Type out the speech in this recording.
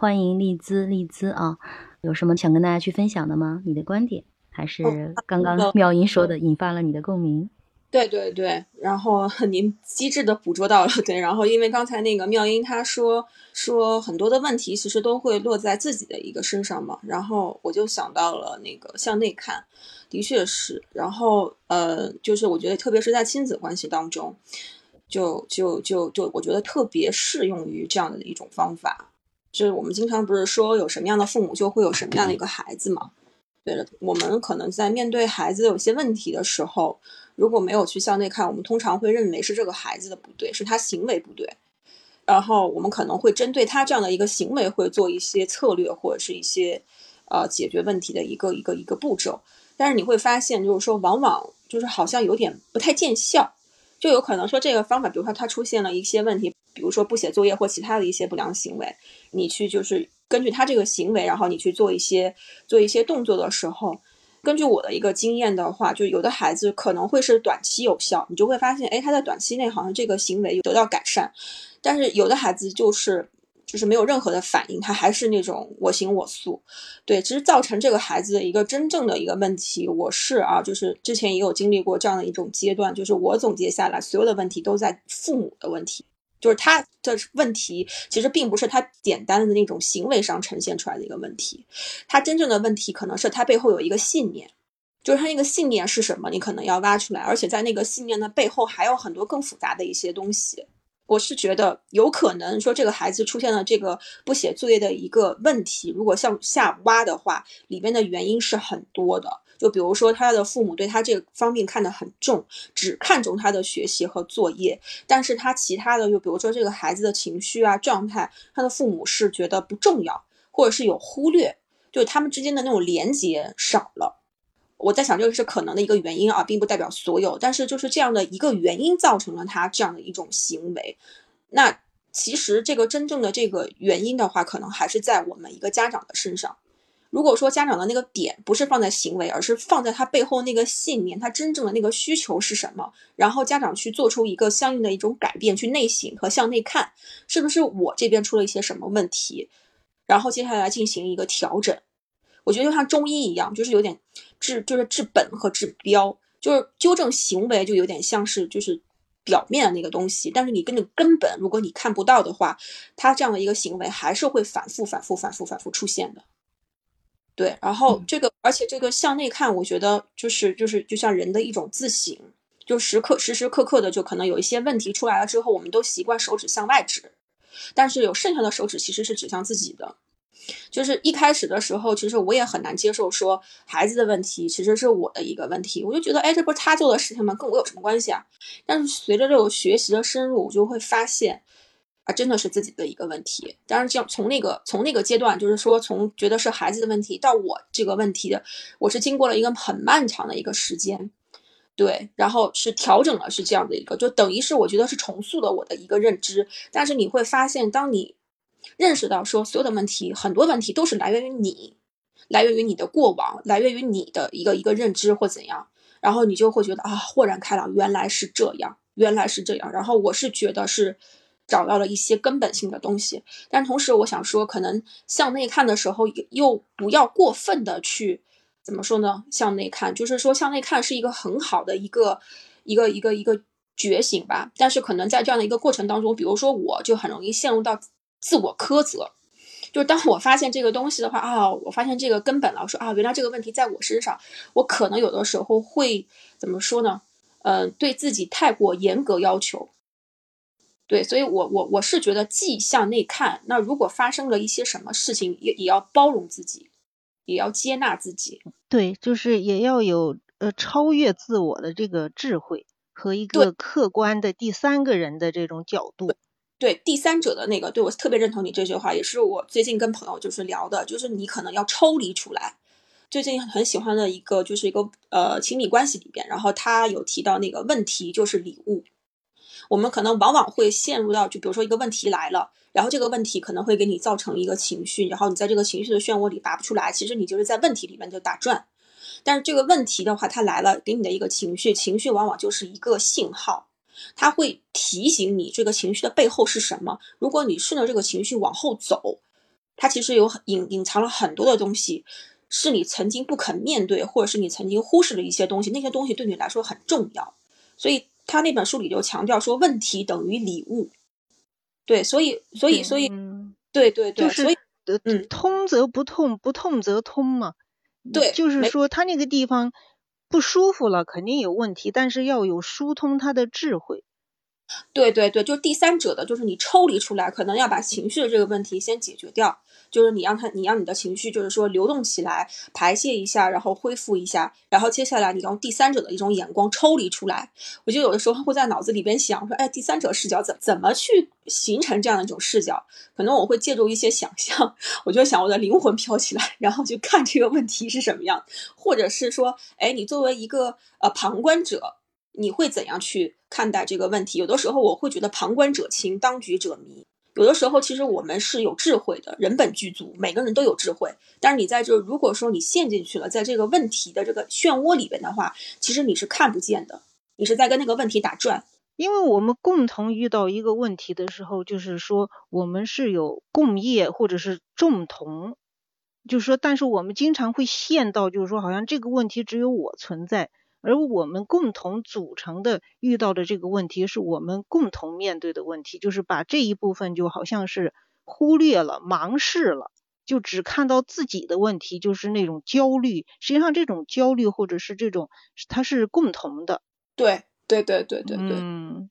欢迎丽兹，丽兹啊，有什么想跟大家去分享的吗？你的观点，还是刚刚妙音说的引发了你的共鸣？对对对，然后您机智的捕捉到了，对，然后因为刚才那个妙音她说说很多的问题其实都会落在自己的一个身上嘛，然后我就想到了那个向内看，的确是，然后呃，就是我觉得特别是在亲子关系当中，就就就就我觉得特别适用于这样的一种方法，就是我们经常不是说有什么样的父母就会有什么样的一个孩子嘛，对了，我们可能在面对孩子有些问题的时候。如果没有去向内看，我们通常会认为是这个孩子的不对，是他行为不对，然后我们可能会针对他这样的一个行为，会做一些策略或者是一些呃解决问题的一个一个一个步骤。但是你会发现，就是说往往就是好像有点不太见效，就有可能说这个方法，比如说他出现了一些问题，比如说不写作业或其他的一些不良行为，你去就是根据他这个行为，然后你去做一些做一些动作的时候。根据我的一个经验的话，就有的孩子可能会是短期有效，你就会发现，哎，他在短期内好像这个行为有得到改善，但是有的孩子就是就是没有任何的反应，他还是那种我行我素。对，其实造成这个孩子的一个真正的一个问题，我是啊，就是之前也有经历过这样的一种阶段，就是我总结下来，所有的问题都在父母的问题。就是他的问题，其实并不是他简单的那种行为上呈现出来的一个问题，他真正的问题可能是他背后有一个信念，就是他那个信念是什么，你可能要挖出来，而且在那个信念的背后还有很多更复杂的一些东西。我是觉得有可能说这个孩子出现了这个不写作业的一个问题，如果向下挖的话，里边的原因是很多的。就比如说，他的父母对他这个方面看得很重，只看重他的学习和作业，但是他其他的，就比如说这个孩子的情绪啊、状态，他的父母是觉得不重要，或者是有忽略，就他们之间的那种连接少了。我在想，这个是可能的一个原因啊，并不代表所有，但是就是这样的一个原因造成了他这样的一种行为。那其实这个真正的这个原因的话，可能还是在我们一个家长的身上。如果说家长的那个点不是放在行为，而是放在他背后那个信念，他真正的那个需求是什么？然后家长去做出一个相应的一种改变，去内省和向内看，是不是我这边出了一些什么问题？然后接下来进行一个调整。我觉得就像中医一样，就是有点治，就是治本和治标，就是纠正行为，就有点像是就是表面的那个东西，但是你跟着根本，如果你看不到的话，他这样的一个行为还是会反复、反复、反复、反复出现的。对，然后这个，而且这个向内看，我觉得就是就是就像人的一种自省，就时刻时时刻刻的，就可能有一些问题出来了之后，我们都习惯手指向外指，但是有剩下的手指其实是指向自己的。就是一开始的时候，其实我也很难接受说孩子的问题其实是我的一个问题，我就觉得，哎，这不是他做的事情吗？跟我有什么关系啊？但是随着这种学习的深入，我就会发现。真的是自己的一个问题，当然，这样从那个从那个阶段，就是说从觉得是孩子的问题到我这个问题的，我是经过了一个很漫长的一个时间，对，然后是调整了，是这样的一个，就等于是我觉得是重塑了我的一个认知。但是你会发现，当你认识到说所有的问题，很多问题都是来源于你，来源于你的过往，来源于你的一个一个认知或怎样，然后你就会觉得啊，豁然开朗，原来是这样，原来是这样。然后我是觉得是。找到了一些根本性的东西，但同时我想说，可能向内看的时候，又不要过分的去怎么说呢？向内看，就是说向内看是一个很好的一个一个一个一个觉醒吧。但是可能在这样的一个过程当中，比如说我就很容易陷入到自我苛责，就是当我发现这个东西的话啊，我发现这个根本了，我说啊，原来这个问题在我身上，我可能有的时候会怎么说呢？嗯，对自己太过严格要求。对，所以，我我我是觉得，既向内看，那如果发生了一些什么事情，也也要包容自己，也要接纳自己。对，就是也要有呃超越自我的这个智慧和一个客观的第三个人的这种角度。对，第三者的那个，对我特别认同你这句话，也是我最近跟朋友就是聊的，就是你可能要抽离出来。最近很喜欢的一个就是一个呃亲密关系里边，然后他有提到那个问题就是礼物。我们可能往往会陷入到，就比如说一个问题来了，然后这个问题可能会给你造成一个情绪，然后你在这个情绪的漩涡里拔不出来，其实你就是在问题里面就打转。但是这个问题的话，它来了，给你的一个情绪，情绪往往就是一个信号，它会提醒你这个情绪的背后是什么。如果你顺着这个情绪往后走，它其实有隐隐藏了很多的东西，是你曾经不肯面对，或者是你曾经忽视的一些东西，那些东西对你来说很重要。所以他那本书里就强调说，问题等于礼物。对，所以所以所以，嗯对对对，所以嗯，通则不痛，不痛则通嘛。对，就是说他那个地方不舒服了，肯定有问题，但是要有疏通他的智慧。对对对，就第三者的，就是你抽离出来，可能要把情绪的这个问题先解决掉。就是你让他，你让你的情绪，就是说流动起来，排泄一下，然后恢复一下，然后接下来你用第三者的一种眼光抽离出来。我就有的时候会在脑子里边想说，哎，第三者视角怎怎么去形成这样的一种视角？可能我会借助一些想象，我就想我的灵魂飘起来，然后去看这个问题是什么样，或者是说，哎，你作为一个呃旁观者。你会怎样去看待这个问题？有的时候我会觉得旁观者清，当局者迷。有的时候其实我们是有智慧的，人本具足，每个人都有智慧。但是你在这，如果说你陷进去了，在这个问题的这个漩涡里边的话，其实你是看不见的，你是在跟那个问题打转。因为我们共同遇到一个问题的时候，就是说我们是有共业或者是众同，就是说，但是我们经常会陷到，就是说好像这个问题只有我存在。而我们共同组成的遇到的这个问题，是我们共同面对的问题，就是把这一部分就好像是忽略了、盲视了，就只看到自己的问题，就是那种焦虑。实际上，这种焦虑或者是这种，它是共同的。对，对，对，对，对，对。嗯，